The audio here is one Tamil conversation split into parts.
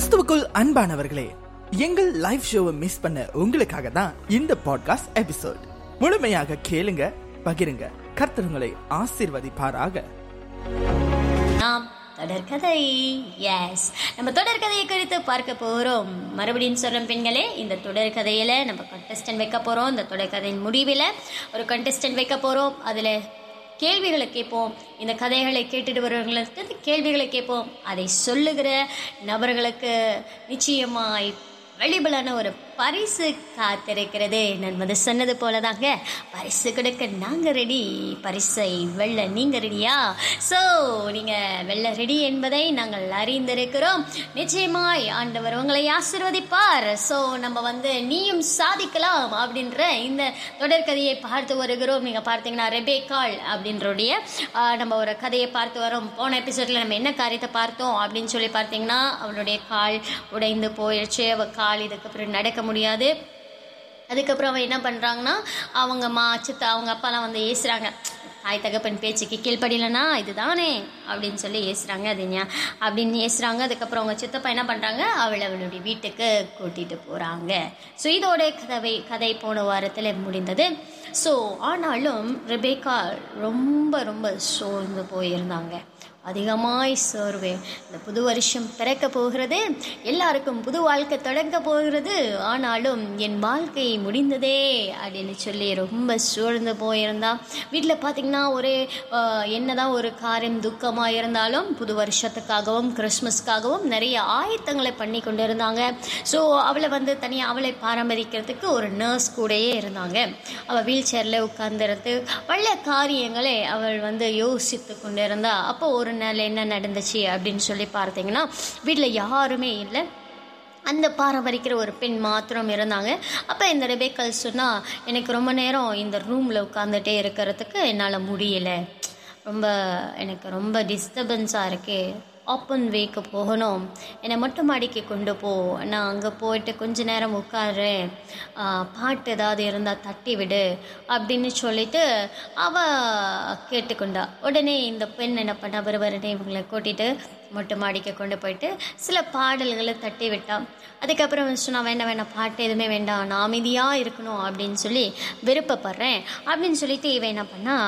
கிறிஸ்துவுக்குள் அன்பானவர்களே எங்கள் லைவ் ஷோவை மிஸ் பண்ண உங்களுக்காக தான் இந்த பாட்காஸ்ட் எபிசோட் முழுமையாக கேளுங்க பகிருங்க. கர்த்தருங்களை ஆசிர்வதிப்பாராக ஆசீர்வதிப்பாராக. நாம் தொடர்கதை எஸ் நம்ம தொடர்கதையை குறித்து பார்க்க போகிறோம் மறுபடியும் சொல்கிறோம் பெண்களே இந்த தொடர்கதையில் நம்ம கண்டெஸ்டன்ட் வைக்க போகிறோம் இந்த தொடர்கதையின் முடிவில் ஒரு கண்டெஸ்டன்ட் வைக்க போகிறோம் அதில் கேள்விகளை கேட்போம். இந்த கதைகளை கேட்டுட்டு வருவங்களுக்கு கேள்விகளை கேட்போம். அதை சொல்லுகிற நபர்களுக்கு நிச்சயமாய் வெளிபலான ஒரு பரிசு காத்திருக்கிறது. நான் வந்து சொன்னது போலதாங்க. பரிசு கொடுக்க நாங்கள் ரெடி பரிசை வெல்ல நீங்கள் ரெடியா ஸோ நீங்கள் வெள்ள ரெடி என்பதை நாங்கள் அறிந்திருக்கிறோம். நிச்சயமாய் ஆண்டவர் உங்களை ஆசிர்வதிப்பார். ஸோ நம்ம வந்து நீயும் சாதிக்கலாம் அப்படின்ற இந்த தொடர்கதையை பார்த்து வருகிறோம். நீங்கள் பார்த்தீங்கன்னா ரெபே கால் ஆஹ், நம்ம ஒரு கதையை பார்த்து வரோம். போன எபிசோடில் நம்ம என்ன காரியத்தை பார்த்தோம் அப்படின்னு சொல்லி பார்த்தீங்கன்னா அவளுடைய கால் உடைந்து போயிடுச்சு. அவள் கால் இதுக்கப்புறம் நடக்க முடியாது. அதுக்கப்புறம் அவன் என்ன பண்ணுறாங்கன்னா அவங்க மா சித்தா அவங்க அப்பாலாம் வந்து ஏசுகிறாங்க தாய் தகப்பன் பேச்சுக்கு கீழ்ப்படியலனா இதுதானே? அப்படின்னு சொல்லி ஏசுகிறாங்க அது ஏன் அப்படின்னு ஏசுகிறாங்க அதுக்கப்புறம் அவங்க சித்தப்பா என்ன பண்ணுறாங்க அவளை அவளுடைய வீட்டுக்கு கூட்டிகிட்டு போகிறாங்க ஸோ இதோட கதவை கதை போன வாரத்தில் முடிந்தது. ஸோ ஆனாலும் ரிபேகா ரொம்ப ரொம்ப சோர்ந்து போயிருந்தாங்க. அதிகமாய் சோர்வேன். இந்த புது வருஷம் பிறக்க போகிறது எல்லாருக்கும் புது வாழ்க்கை தொடங்க போகிறது. ஆனாலும் என் வாழ்க்கை முடிந்ததே அப்படின்னு சொல்லி ரொம்ப சூழ்ந்து போயிருந்தா. வீட்டில் பார்த்தீங்கன்னா ஒரே என்னதான் ஒரு காரியம் துக்கமாக இருந்தாலும் புது வருஷத்துக்காகவும் கிறிஸ்மஸ்க்காகவும் நிறைய ஆயத்தங்களை பண்ணி கொண்டு இருந்தாங்க ஸோ அவளை வந்து தனியாக அவளை பராமரிக்கிறதுக்கு ஒரு நர்ஸ் கூடயே இருந்தாங்க. அவள் வீல் சேரில் உட்கார்ந்துருந்து பல காரியங்களை அவள் வந்து யோசித்து கொண்டு இருந்தா அப்போ ஒரு நாள் என்ன நடந்துச்சு அப்படின்னு சொல்லி பார்த்தீங்கன்னா வீட்டில் யாருமே இல்லை. அந்த பாரம்பரிக்கிற ஒரு பெண் மாத்திரம் இருந்தாங்க. அப்போ இந்த ரெபேக்கல் சொன்னால் எனக்கு ரொம்ப நேரம் இந்த ரூமில் உட்காந்துட்டே இருக்கிறதுக்கு என்னால் முடியலை. ரொம்ப எனக்கு ரொம்ப டிஸ்டர்பன்ஸாக இருக்குது ஓப்பன் வேக்கு போகணும். என்னை மொட்டை மாடிக்கு கொண்டு போ. நான் அங்கே போயிட்டு கொஞ்ச நேரம் உட்காருறேன். பாட்டு ஏதாவது இருந்தால் தட்டி விடு அப்படின்னு சொல்லிட்டு அவ கேட்டுக்கொண்டா. உடனே இந்த பெண் என்ன பண்ணா? பரபரனே இவங்களை கூட்டிட்டு மொட்டை மாடிக்கு கொண்டு போயிட்டு சில பாடல்களை தட்டி விட்டா. அதுக்கப்புறம் நான் வேண்டாம் வேண்டாம் பாட்டு எதுவுமே வேண்டாம். நான் அமைதியாக இருக்கணும் அப்படின்னு சொல்லி விருப்பப்படுறேன் அப்படின்னு சொல்லிட்டு இவன் என்ன பண்ணா?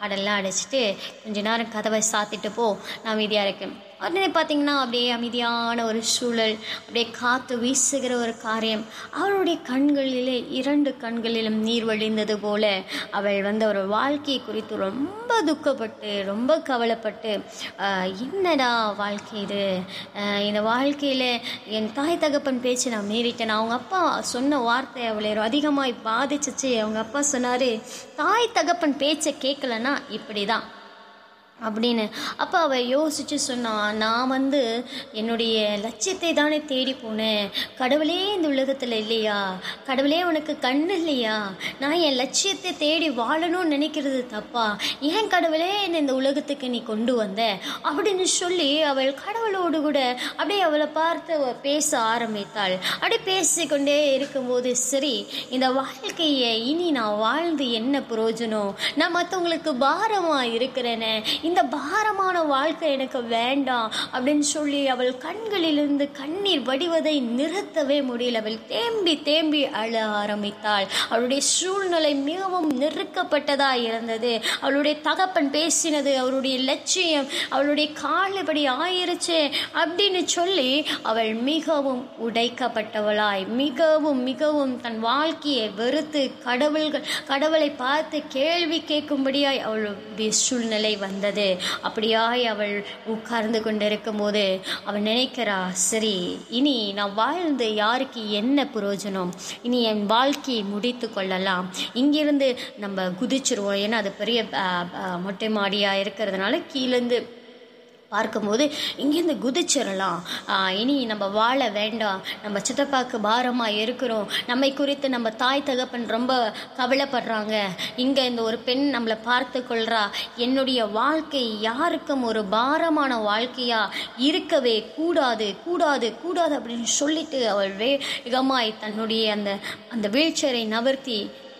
பாடெல்லாம் அடைச்சிட்டு கொஞ்ச நேரம் கதவை சாத்திட்டு போ. நான் அமைதியாக இருக்கேன். உடனே பார்த்தீங்கன்னா அப்படியே அமைதியான ஒரு சூழல் அப்படியே காற்று வீசுகிற ஒரு காரியம். அவளுடைய கண்களிலே இரண்டு கண்களிலும் நீர் வழிந்தது போல அவள் வந்து ஒரு வாழ்க்கையை குறித்து ரொம்ப துக்கப்பட்டு ரொம்ப கவலைப்பட்டு என்னடா வாழ்க்கை இது? இந்த வாழ்க்கையில் என் தாய் தகப்பன் பேச்சு நான் மீறிட்டேன். அவங்க அப்பா சொன்ன வார்த்தை அவளை அதிகமாக பாதிச்சிச்சு. அவங்க அப்பா சொன்னார் தாய் தகப்பன் பேச்சை கேட்கலன்னா இப்படி தான் அப்படின்னு. அப்போ அவள் யோசிச்சு சொன்னான் நான் வந்து என்னுடைய லட்சியத்தை தானே தேடி போனேன். கடவுளே இந்த உலகத்தில் இல்லையா? கடவுளே உனக்கு கண் இல்லையா? நான் என் லட்சியத்தை தேடி வாழணும்னு நினைக்கிறது தப்பா? ஏன் கடவுளே என்னை இந்த உலகத்துக்கு நீ கொண்டு வந்த? அப்படின்னு சொல்லி அவள் கடவுளோடு கூட அப்படியே அவளை பார்த்து பேச ஆரம்பித்தாள். அப்படியே பேசிக்கொண்டே இருக்கும்போது சரி இந்த வாழ்க்கையை இனி நான் வாழ்ந்து என்ன பிரயோஜனம்? நான் மற்றவங்களுக்கு பாரமாக இருக்கிறேனே. இந்த பாரமான வாழ்க்கை எனக்கு வேண்டாம் அப்படின்னு சொல்லி அவள் கண்களிலிருந்து கண்ணீர் வடிவதை நிறுத்தவே முடியல. அவள் தேம்பி தேம்பி அழ ஆரம்பித்தாள். அவளுடைய சூழ்நிலை மிகவும் நெருக்கப்பட்டதா இருந்தது. அவளுடைய தகப்பன் பேசினது அவருடைய லட்சியம் அவளுடைய காலபடி ஆயிருச்சு அப்படின்னு சொல்லி அவள் மிகவும் உடைக்கப்பட்டவளாய் மிகவும் மிகவும் தன் வாழ்க்கையை வெறுத்து கடவுள்கள் கடவுளை பார்த்து கேள்வி கேட்கும்படியாய் அவளுடைய சூழ்நிலை வந்தது. அப்படியாய் அவள் உட்கார்ந்து கொண்டிருக்கும் போது அவள் நினைக்கிறா சரி இனி நான் வாழ்ந்து யாருக்கு என்ன பிரயோஜனம் இனி என் வாழ்க்கையை முடித்து கொள்ளலாம். இங்கிருந்து நம்ம குதிச்சிருவோம். ஏன்னா அது பெரிய மொட்டை மாடியாக இருக்கிறதுனால கீழேருந்து பார்க்கும்போது இங்கேருந்து குதிச்சிடலாம். இனி நம்ம வாழ வேண்டாம். நம்ம சித்தப்பாக்கு பாரமாக இருக்கிறோம். நம்மை குறித்து நம்ம தாய் தகப்பன் ரொம்ப கவலைப்படுறாங்க. இங்கே இந்த ஒரு பெண் நம்மளை பார்த்து கொள்றா. என்னுடைய வாழ்க்கை யாருக்கும் ஒரு பாரமான வாழ்க்கையாக இருக்கவே கூடாது. கூடாது கூடாது அப்படின்னு சொல்லிட்டு அவள் வேகமாய் தன்னுடைய அந்த அந்த வீழ்ச்சரை நகர்த்தி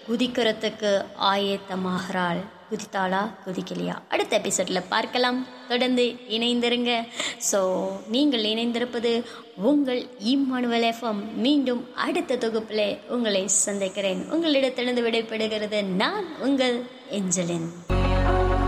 குதிக்கிறதுக்கு ஆயத்தமாகிறாள். குதித்தாளா குதிக்கலையா? அடுத்த எபிசோடில் பார்க்கலாம். தொடர்ந்து இணைந்திருங்க. ஸோ நீங்கள் இணைந்திருப்பது உங்கள் இம்மானுவல் எஃப்எம் மீண்டும் அடுத்த தொகுப்பில் உங்களை சந்திக்கிறேன். உங்களிடத்திலிருந்து விடைபெறுகிறது நான் உங்கள் எஞ்சலின்